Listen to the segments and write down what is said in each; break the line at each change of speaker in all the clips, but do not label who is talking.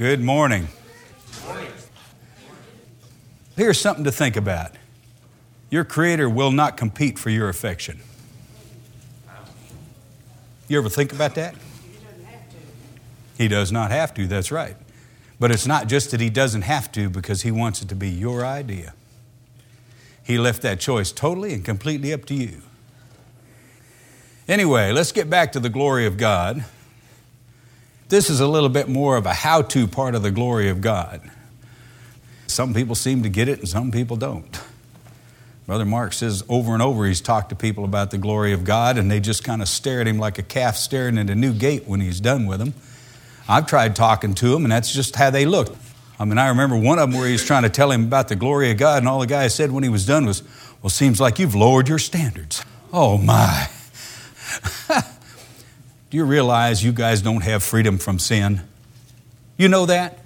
Good morning. Here's something to think about your Creator will not compete for your affection. You ever think about that? He does not have to, that's right. But it's not just that He doesn't have to because He wants it to be your idea. He left that choice totally and completely up to you. Anyway, let's get back to the glory of God. This is a little bit more of a how to part of the glory of God. Some people seem to get it and some people don't. Brother Mark says over and over he's talked to people about the glory of God and they just kind of stare at him like a calf staring at a new gate when he's done with them. I've tried talking to them and that's just how they look. I mean, I remember one of them where he was trying to tell him about the glory of God and all the guy said when he was done was, Well, seems like you've lowered your standards. Oh, my. Do you realize you guys don't have freedom from sin? You know that?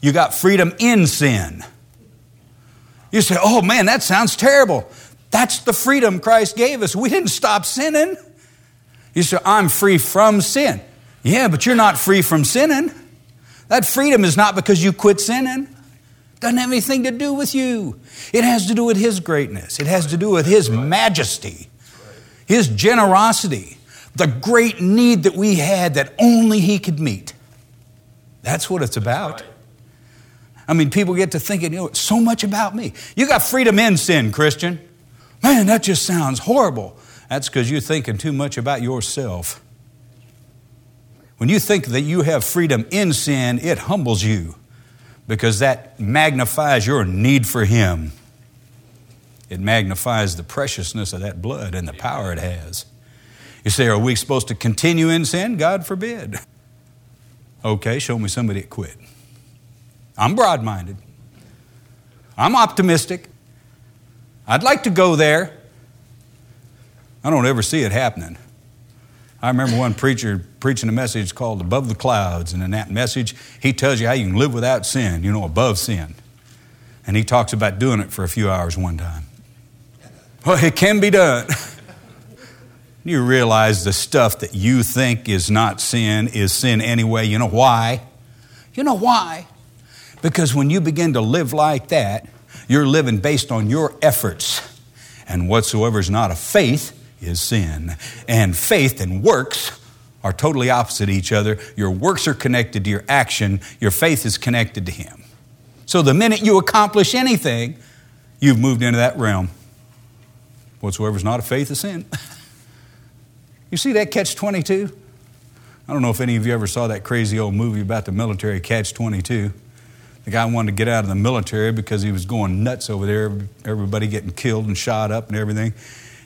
You got freedom in sin. You say, oh man, that sounds terrible. That's the freedom Christ gave us. We didn't stop sinning. You say, I'm free from sin. Yeah, but you're not free from sinning. That freedom is not because you quit sinning. Doesn't have anything to do with you. It has to do with His greatness. It has to do with His majesty, His generosity, the great need that we had that only He could meet. That's what it's about. I mean, people get to thinking, you know, it's so much about me. You got freedom in sin, Christian. Man, that just sounds horrible. That's because you're thinking too much about yourself. When you think that you have freedom in sin, it humbles you because that magnifies your need for Him. It magnifies the preciousness of that blood and the power it has. You say, Are we supposed to continue in sin? God forbid. Okay, show me somebody that quit. I'm broad minded. I'm optimistic. I'd like to go there. I don't ever see it happening. I remember one preacher preaching a message called Above the Clouds, and in that message, he tells you how you can live without sin, you know, above sin. And he talks about doing it for a few hours one time. Well, it can be done. you realize the stuff that you think is not sin is sin anyway. You know why? You know why? Because when you begin to live like that, you're living based on your efforts. And whatsoever is not of faith is sin. And faith and works are totally opposite each other. Your works are connected to your action, your faith is connected to Him. So the minute you accomplish anything, you've moved into that realm. Whatsoever is not of faith is sin. you see that catch 22? I don't know if any of you ever saw that crazy old movie about the military catch 22. The guy wanted to get out of the military because he was going nuts over there, everybody getting killed and shot up and everything.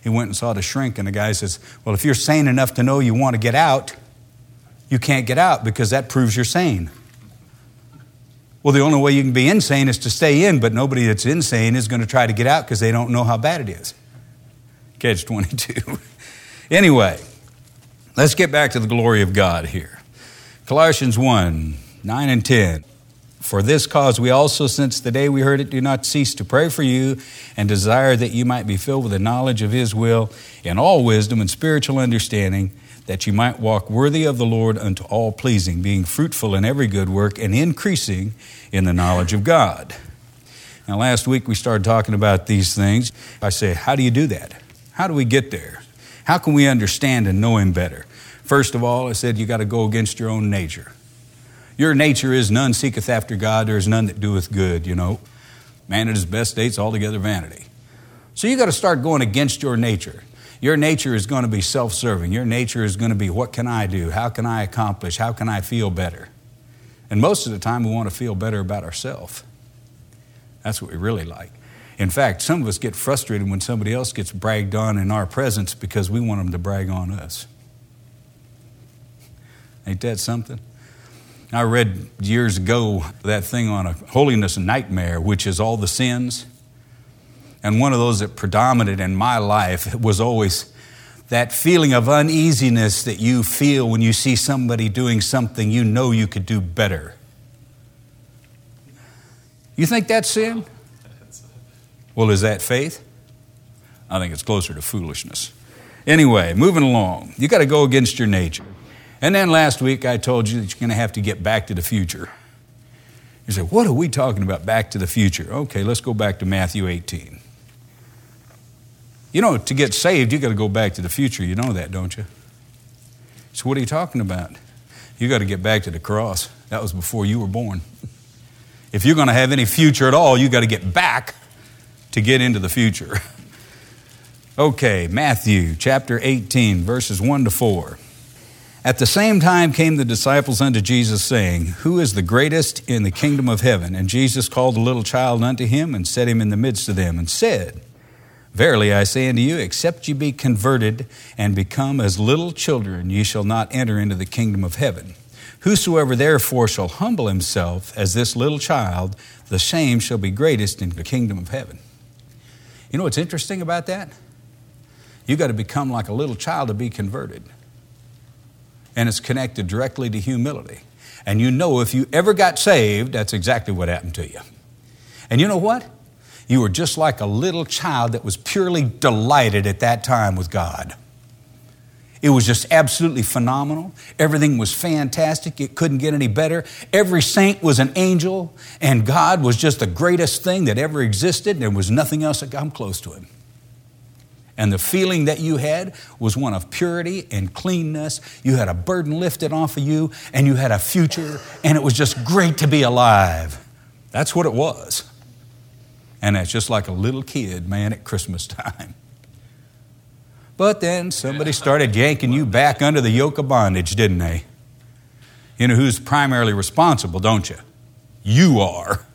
He went and saw the shrink, and the guy says, Well, if you're sane enough to know you want to get out, you can't get out because that proves you're sane. Well, the only way you can be insane is to stay in, but nobody that's insane is going to try to get out because they don't know how bad it is. Catch 22. anyway, let's get back to the glory of God here. Colossians 1 9 and 10. For this cause we also, since the day we heard it, do not cease to pray for you and desire that you might be filled with the knowledge of His will in all wisdom and spiritual understanding, that you might walk worthy of the Lord unto all pleasing, being fruitful in every good work and increasing in the knowledge of God. Now, last week we started talking about these things. I say, how do you do that? How do we get there? How can we understand and know Him better? First of all, I said you got to go against your own nature. Your nature is none seeketh after God, there is none that doeth good, you know. Man at his best state's altogether vanity. So you got to start going against your nature. Your nature is going to be self serving. Your nature is going to be what can I do? How can I accomplish? How can I feel better? And most of the time, we want to feel better about ourselves. That's what we really like. In fact, some of us get frustrated when somebody else gets bragged on in our presence because we want them to brag on us. Ain't that something? I read years ago that thing on a holiness nightmare, which is all the sins. And one of those that predominated in my life was always that feeling of uneasiness that you feel when you see somebody doing something you know you could do better. You think that's sin? Well, is that faith? I think it's closer to foolishness. Anyway, moving along, you got to go against your nature. And then last week I told you that you're going to have to get back to the future. You say, what are we talking about back to the future? Okay, let's go back to Matthew 18. You know, to get saved, you got to go back to the future. You know that, don't you? So, what are you talking about? You got to get back to the cross. That was before you were born. If you're going to have any future at all, you got to get back to get into the future. Okay, Matthew chapter 18, verses 1 to 4. At the same time came the disciples unto Jesus, saying, Who is the greatest in the kingdom of heaven? And Jesus called a little child unto him, and set him in the midst of them, and said, Verily I say unto you, except ye be converted and become as little children, ye shall not enter into the kingdom of heaven. Whosoever therefore shall humble himself as this little child, the same shall be greatest in the kingdom of heaven. You know what's interesting about that? You've got to become like a little child to be converted. And it's connected directly to humility. And you know if you ever got saved, that's exactly what happened to you. And you know what? You were just like a little child that was purely delighted at that time with God. It was just absolutely phenomenal. Everything was fantastic. It couldn't get any better. Every saint was an angel, and God was just the greatest thing that ever existed. There was nothing else that come close to Him. And the feeling that you had was one of purity and cleanness. You had a burden lifted off of you, and you had a future, and it was just great to be alive. That's what it was. And that's just like a little kid, man, at Christmas time. But then somebody started yanking you back under the yoke of bondage, didn't they? You know who's primarily responsible, don't you? You are.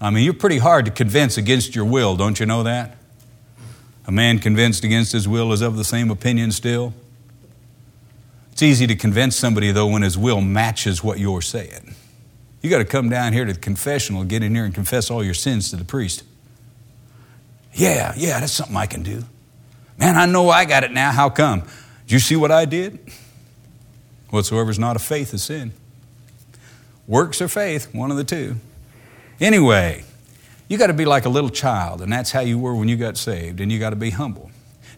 I mean, you're pretty hard to convince against your will, don't you know that? A man convinced against his will is of the same opinion still. It's easy to convince somebody, though, when his will matches what you're saying. You got to come down here to the confessional, get in here and confess all your sins to the priest. Yeah, yeah, that's something I can do. Man, I know I got it now. How come? Did you see what I did? Whatsoever is not of faith is sin. Works or faith, one of the two. Anyway, you got to be like a little child, and that's how you were when you got saved, and you got to be humble.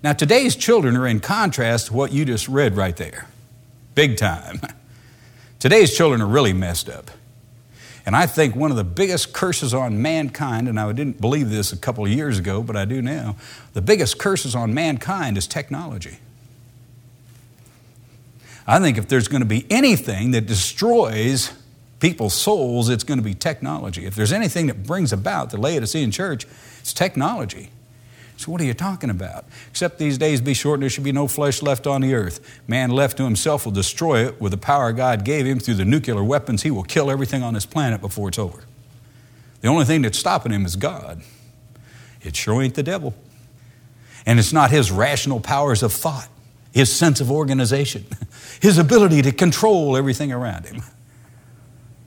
Now, today's children are in contrast to what you just read right there. Big time. Today's children are really messed up. And I think one of the biggest curses on mankind, and I didn't believe this a couple of years ago, but I do now, the biggest curses on mankind is technology. I think if there's going to be anything that destroys people's souls, it's going to be technology. If there's anything that brings about the Laodicean church, it's technology. So, what are you talking about? Except these days be short and there should be no flesh left on the earth. Man left to himself will destroy it with the power God gave him through the nuclear weapons. He will kill everything on this planet before it's over. The only thing that's stopping him is God. It sure ain't the devil. And it's not his rational powers of thought, his sense of organization, his ability to control everything around him.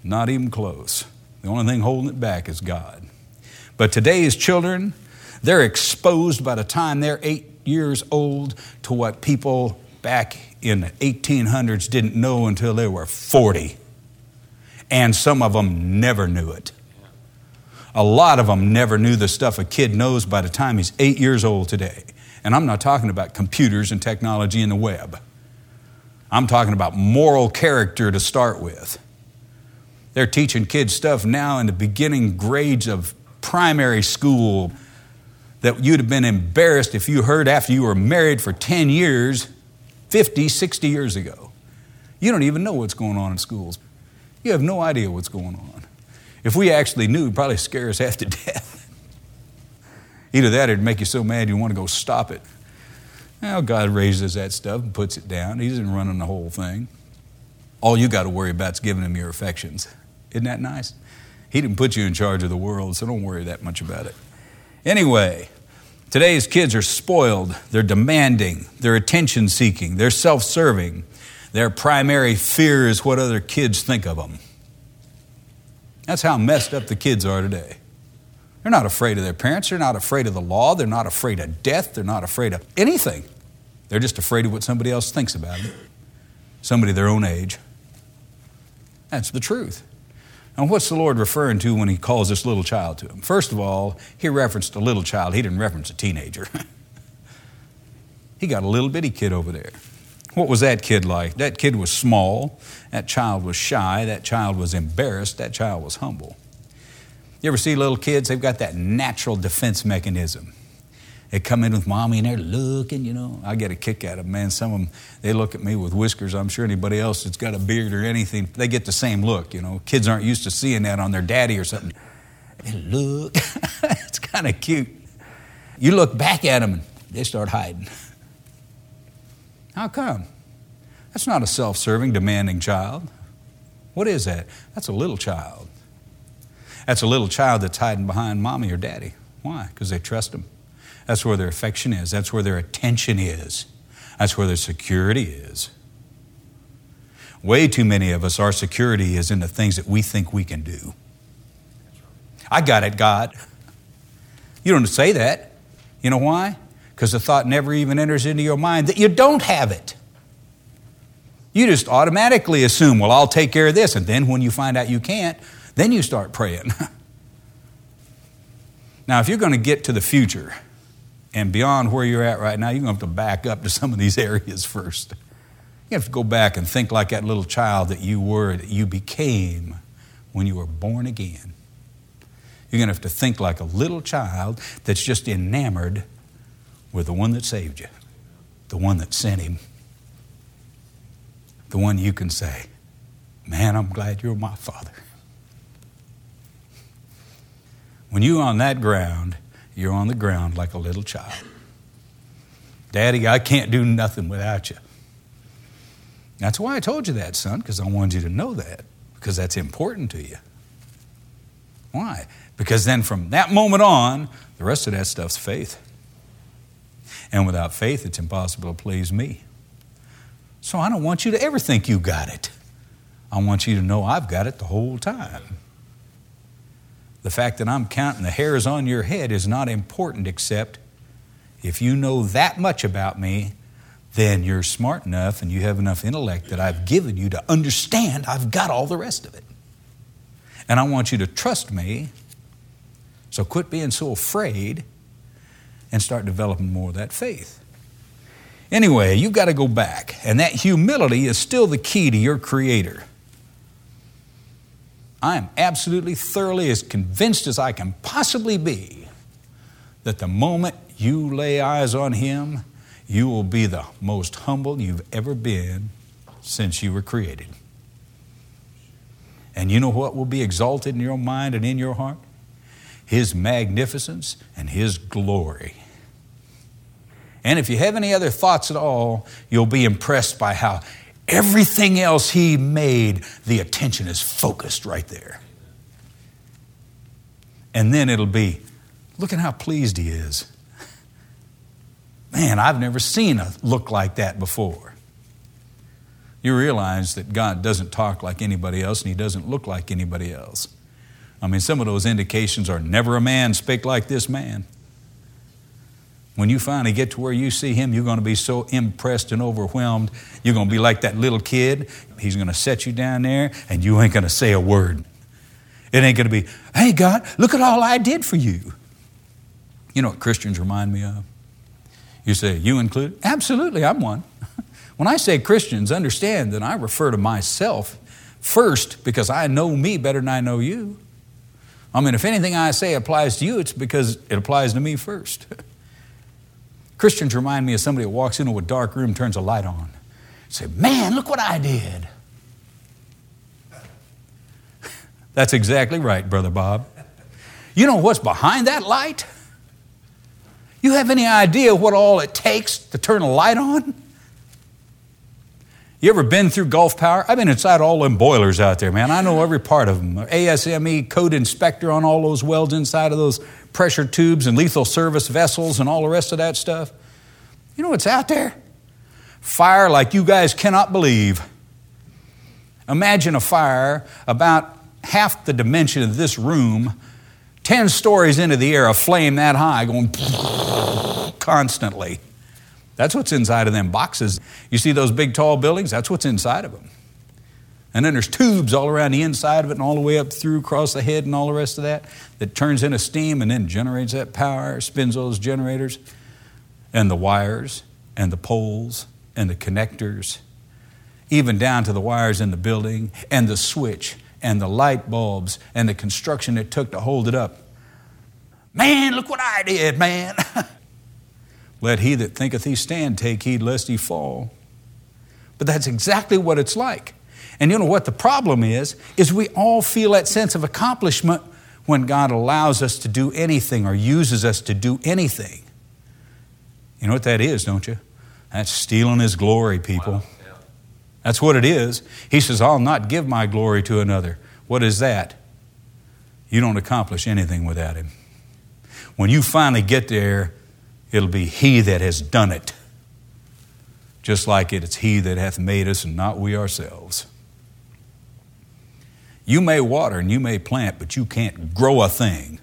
Not even close. The only thing holding it back is God. But today's children, they're exposed by the time they're eight years old to what people back in the 1800s didn't know until they were 40. And some of them never knew it. A lot of them never knew the stuff a kid knows by the time he's eight years old today. And I'm not talking about computers and technology and the web. I'm talking about moral character to start with. They're teaching kids stuff now in the beginning grades of primary school that you'd have been embarrassed if you heard after you were married for 10 years, 50, 60 years ago. You don't even know what's going on in schools. You have no idea what's going on. If we actually knew, it'd probably scare us half to death. Either that or it'd make you so mad you want to go stop it. Now, God raises that stuff and puts it down. He isn't running the whole thing. All you got to worry about is giving Him your affections. Isn't that nice? He didn't put you in charge of the world, so don't worry that much about it. Anyway, today's kids are spoiled, they're demanding, they're attention seeking, they're self serving. Their primary fear is what other kids think of them. That's how messed up the kids are today. They're not afraid of their parents, they're not afraid of the law, they're not afraid of death, they're not afraid of anything. They're just afraid of what somebody else thinks about them, somebody their own age. That's the truth. Now, what's the Lord referring to when He calls this little child to Him? First of all, He referenced a little child, He didn't reference a teenager. he got a little bitty kid over there. What was that kid like? That kid was small. That child was shy. That child was embarrassed. That child was humble. You ever see little kids? They've got that natural defense mechanism. They come in with mommy and they're looking, you know. I get a kick out of them, man. Some of them, they look at me with whiskers. I'm sure anybody else that's got a beard or anything, they get the same look, you know. Kids aren't used to seeing that on their daddy or something. They look. it's kind of cute. You look back at them and they start hiding. How come? That's not a self serving, demanding child. What is that? That's a little child. That's a little child that's hiding behind mommy or daddy. Why? Because they trust them. That's where their affection is. That's where their attention is. That's where their security is. Way too many of us, our security is in the things that we think we can do. I got it, God. You don't say that. You know why? Because the thought never even enters into your mind that you don't have it. You just automatically assume, well, I'll take care of this. And then when you find out you can't, then you start praying. now, if you're going to get to the future and beyond where you're at right now, you're going to have to back up to some of these areas first. You have to go back and think like that little child that you were, that you became when you were born again. You're going to have to think like a little child that's just enamored with the one that saved you, the one that sent him, the one you can say, Man, I'm glad you're my father. When you're on that ground, you're on the ground like a little child. Daddy, I can't do nothing without you. That's why I told you that, son, because I wanted you to know that, because that's important to you. Why? Because then from that moment on, the rest of that stuff's faith. And without faith, it's impossible to please me. So I don't want you to ever think you got it. I want you to know I've got it the whole time. The fact that I'm counting the hairs on your head is not important, except if you know that much about me, then you're smart enough and you have enough intellect that I've given you to understand I've got all the rest of it. And I want you to trust me so quit being so afraid and start developing more of that faith. Anyway, you've got to go back, and that humility is still the key to your Creator. I am absolutely thoroughly as convinced as I can possibly be that the moment you lay eyes on Him, you will be the most humble you've ever been since you were created. And you know what will be exalted in your mind and in your heart? His magnificence and His glory. And if you have any other thoughts at all, you'll be impressed by how everything else He made, the attention is focused right there. And then it'll be, look at how pleased He is. Man, I've never seen a look like that before. You realize that God doesn't talk like anybody else and He doesn't look like anybody else. I mean, some of those indications are never a man spake like this man. When you finally get to where you see him, you're going to be so impressed and overwhelmed. You're going to be like that little kid. He's going to set you down there, and you ain't going to say a word. It ain't going to be, hey, God, look at all I did for you. You know what Christians remind me of? You say, you included? Absolutely, I'm one. When I say Christians, understand that I refer to myself first because I know me better than I know you. I mean, if anything I say applies to you, it's because it applies to me first. Christians remind me of somebody that walks into a dark room, turns a light on. Say, man, look what I did. That's exactly right, Brother Bob. You know what's behind that light? You have any idea what all it takes to turn a light on? You ever been through Gulf Power? I've been inside all them boilers out there, man. I know every part of them. ASME code inspector on all those welds inside of those pressure tubes and lethal service vessels and all the rest of that stuff. You know what's out there? Fire like you guys cannot believe. Imagine a fire about half the dimension of this room, 10 stories into the air, a flame that high going constantly. That's what's inside of them boxes. You see those big tall buildings? That's what's inside of them. And then there's tubes all around the inside of it and all the way up through across the head and all the rest of that that turns into steam and then generates that power, spins those generators, and the wires and the poles and the connectors, even down to the wires in the building and the switch and the light bulbs and the construction it took to hold it up. Man, look what I did, man. Let he that thinketh he stand take heed lest he fall. But that's exactly what it's like. And you know what the problem is? Is we all feel that sense of accomplishment when God allows us to do anything or uses us to do anything. You know what that is, don't you? That's stealing His glory, people. That's what it is. He says, I'll not give my glory to another. What is that? You don't accomplish anything without Him. When you finally get there, it'll be He that has done it. Just like it, it's He that hath made us and not we ourselves. You may water and you may plant, but you can't grow a thing.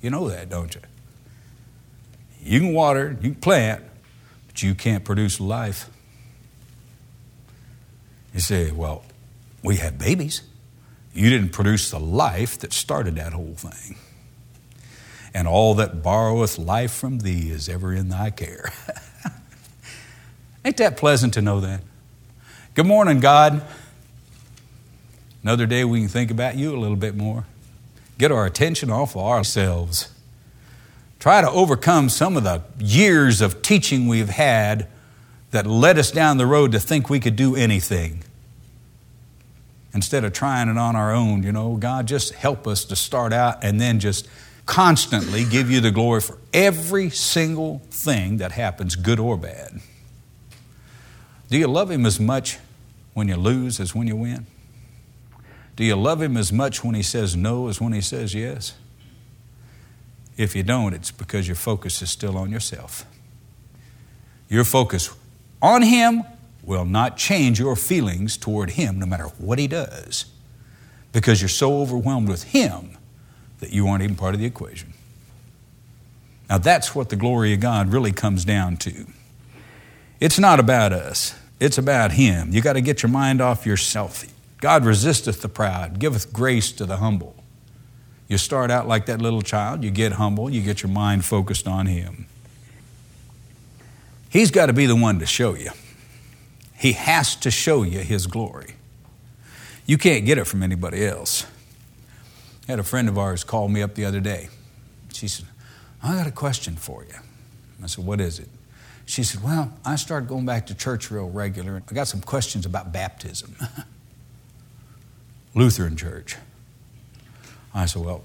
You know that, don't you? You can water, you can plant, but you can't produce life. You say, well, we have babies. You didn't produce the life that started that whole thing. And all that borroweth life from thee is ever in thy care. Ain't that pleasant to know that? Good morning, God. Another day we can think about you a little bit more. Get our attention off of ourselves. Try to overcome some of the years of teaching we've had that led us down the road to think we could do anything. Instead of trying it on our own, you know, God, just help us to start out and then just constantly give you the glory for every single thing that happens, good or bad. Do you love Him as much when you lose as when you win? Do you love him as much when he says no as when he says yes? If you don't, it's because your focus is still on yourself. Your focus on him will not change your feelings toward him no matter what he does because you're so overwhelmed with him that you aren't even part of the equation. Now, that's what the glory of God really comes down to. It's not about us, it's about Him. You got to get your mind off yourself. God resisteth the proud, giveth grace to the humble. You start out like that little child, you get humble, you get your mind focused on Him. He's got to be the one to show you. He has to show you His glory. You can't get it from anybody else. Had a friend of ours call me up the other day. She said, I got a question for you. I said, What is it? She said, Well, I started going back to church real regular. I got some questions about baptism. Lutheran church. I said, Well,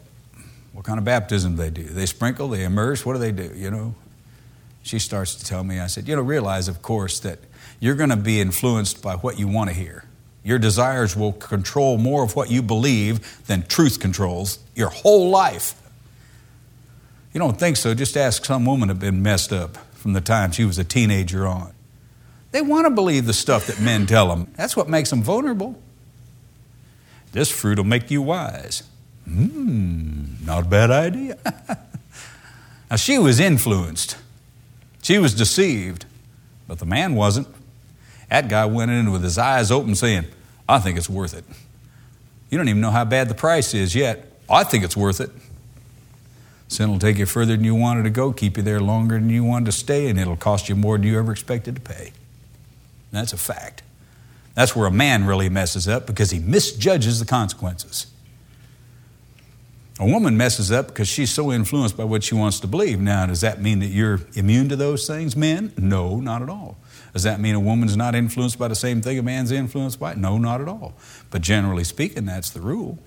what kind of baptism do they do? They sprinkle, they immerse, what do they do? You know? She starts to tell me, I said, You know, realize, of course, that you're going to be influenced by what you want to hear. Your desires will control more of what you believe than truth controls your whole life. You don't think so? Just ask some woman that been messed up from the time she was a teenager on. They want to believe the stuff that men tell them. That's what makes them vulnerable. This fruit will make you wise. Hmm, not a bad idea. now, she was influenced, she was deceived, but the man wasn't. That guy went in with his eyes open saying, I think it's worth it. You don't even know how bad the price is yet. I think it's worth it. Sin will take you further than you wanted to go, keep you there longer than you wanted to stay, and it'll cost you more than you ever expected to pay. That's a fact. That's where a man really messes up because he misjudges the consequences. A woman messes up because she's so influenced by what she wants to believe. Now, does that mean that you're immune to those things, men? No, not at all. Does that mean a woman's not influenced by the same thing a man's influenced by? No, not at all. But generally speaking, that's the rule.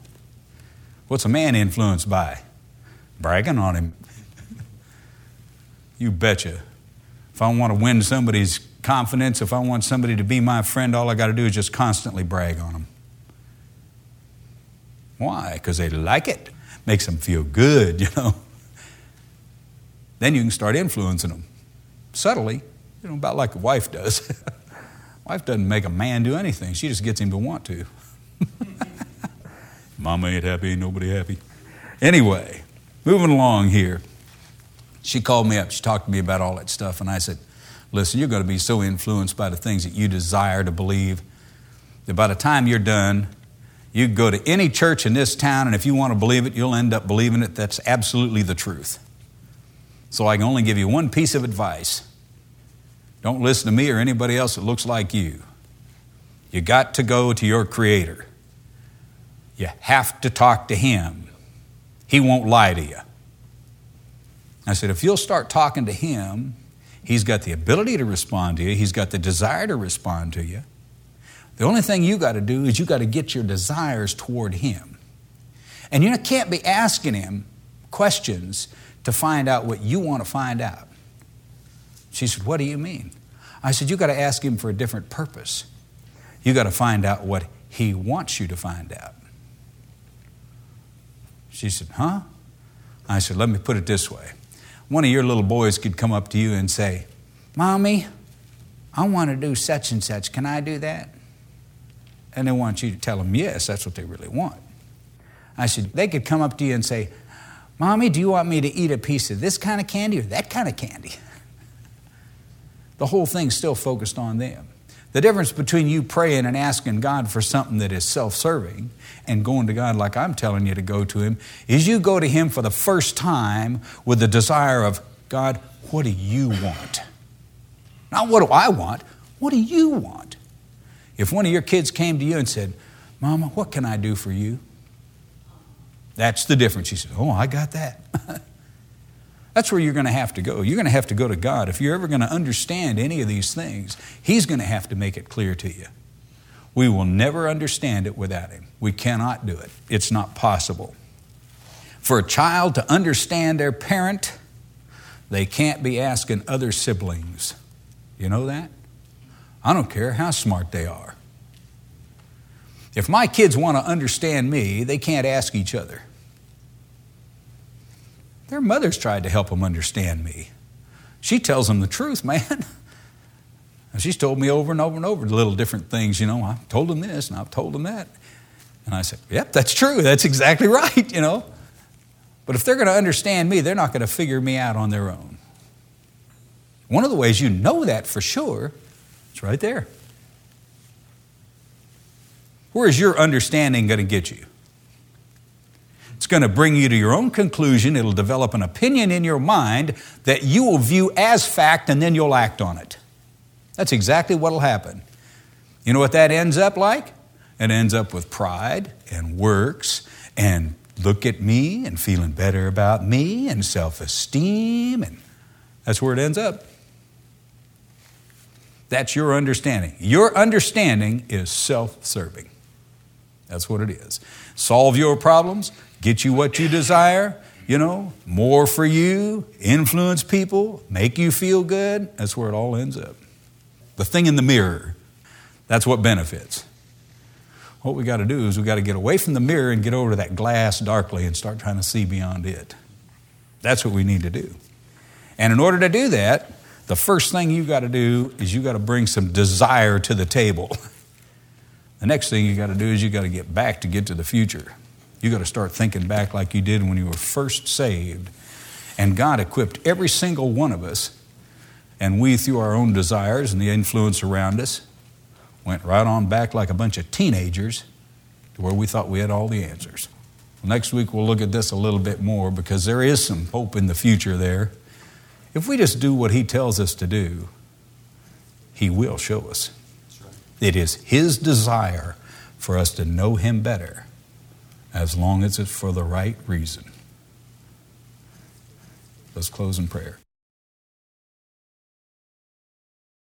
What's a man influenced by? Bragging on him. you betcha. If I want to win somebody's confidence, if I want somebody to be my friend, all I got to do is just constantly brag on them. Why? Because they like it. Makes them feel good, you know. Then you can start influencing them subtly, you know, about like a wife does. wife doesn't make a man do anything, she just gets him to want to. Mama ain't happy, ain't nobody happy. Anyway, moving along here. She called me up, she talked to me about all that stuff, and I said, Listen, you're going to be so influenced by the things that you desire to believe that by the time you're done, you go to any church in this town, and if you want to believe it, you'll end up believing it. That's absolutely the truth. So I can only give you one piece of advice don't listen to me or anybody else that looks like you. You got to go to your Creator. You have to talk to Him. He won't lie to you. I said, if you'll start talking to Him, He's got the ability to respond to you, He's got the desire to respond to you. The only thing you got to do is you got to get your desires toward Him. And you can't be asking Him questions to find out what you want to find out. She said, What do you mean? I said, You got to ask Him for a different purpose. You got to find out what He wants you to find out. She said, Huh? I said, Let me put it this way. One of your little boys could come up to you and say, Mommy, I want to do such and such. Can I do that? And they want you to tell them, Yes, that's what they really want. I said, They could come up to you and say, Mommy, do you want me to eat a piece of this kind of candy or that kind of candy? The whole thing's still focused on them. The difference between you praying and asking God for something that is self serving and going to God like I'm telling you to go to Him is you go to Him for the first time with the desire of, God, what do you want? Not what do I want, what do you want? If one of your kids came to you and said, Mama, what can I do for you? That's the difference. He said, Oh, I got that. That's where you're going to have to go. You're going to have to go to God. If you're ever going to understand any of these things, He's going to have to make it clear to you. We will never understand it without Him. We cannot do it, it's not possible. For a child to understand their parent, they can't be asking other siblings. You know that? I don't care how smart they are. If my kids want to understand me, they can't ask each other. Their mothers tried to help them understand me. She tells them the truth, man. she's told me over and over and over little different things, you know. I've told them this and I've told them that. And I said, Yep, that's true. That's exactly right, you know. But if they're going to understand me, they're not going to figure me out on their own. One of the ways you know that for sure, it's right there. Where is your understanding going to get you? It's going to bring you to your own conclusion. It'll develop an opinion in your mind that you will view as fact and then you'll act on it. That's exactly what will happen. You know what that ends up like? It ends up with pride and works and look at me and feeling better about me and self esteem. And that's where it ends up. That's your understanding. Your understanding is self serving. That's what it is. Solve your problems, get you what you desire, you know, more for you, influence people, make you feel good. That's where it all ends up. The thing in the mirror, that's what benefits. What we got to do is we got to get away from the mirror and get over to that glass darkly and start trying to see beyond it. That's what we need to do. And in order to do that, the first thing you've got to do is you've got to bring some desire to the table. The next thing you got to do is you got to get back to get to the future. You got to start thinking back like you did when you were first saved. And God equipped every single one of us, and we, through our own desires and the influence around us, went right on back like a bunch of teenagers to where we thought we had all the answers. Next week, we'll look at this a little bit more because there is some hope in the future there. If we just do what He tells us to do, He will show us. It is His desire for us to know Him better as long as it's for the right reason. Let's close in prayer.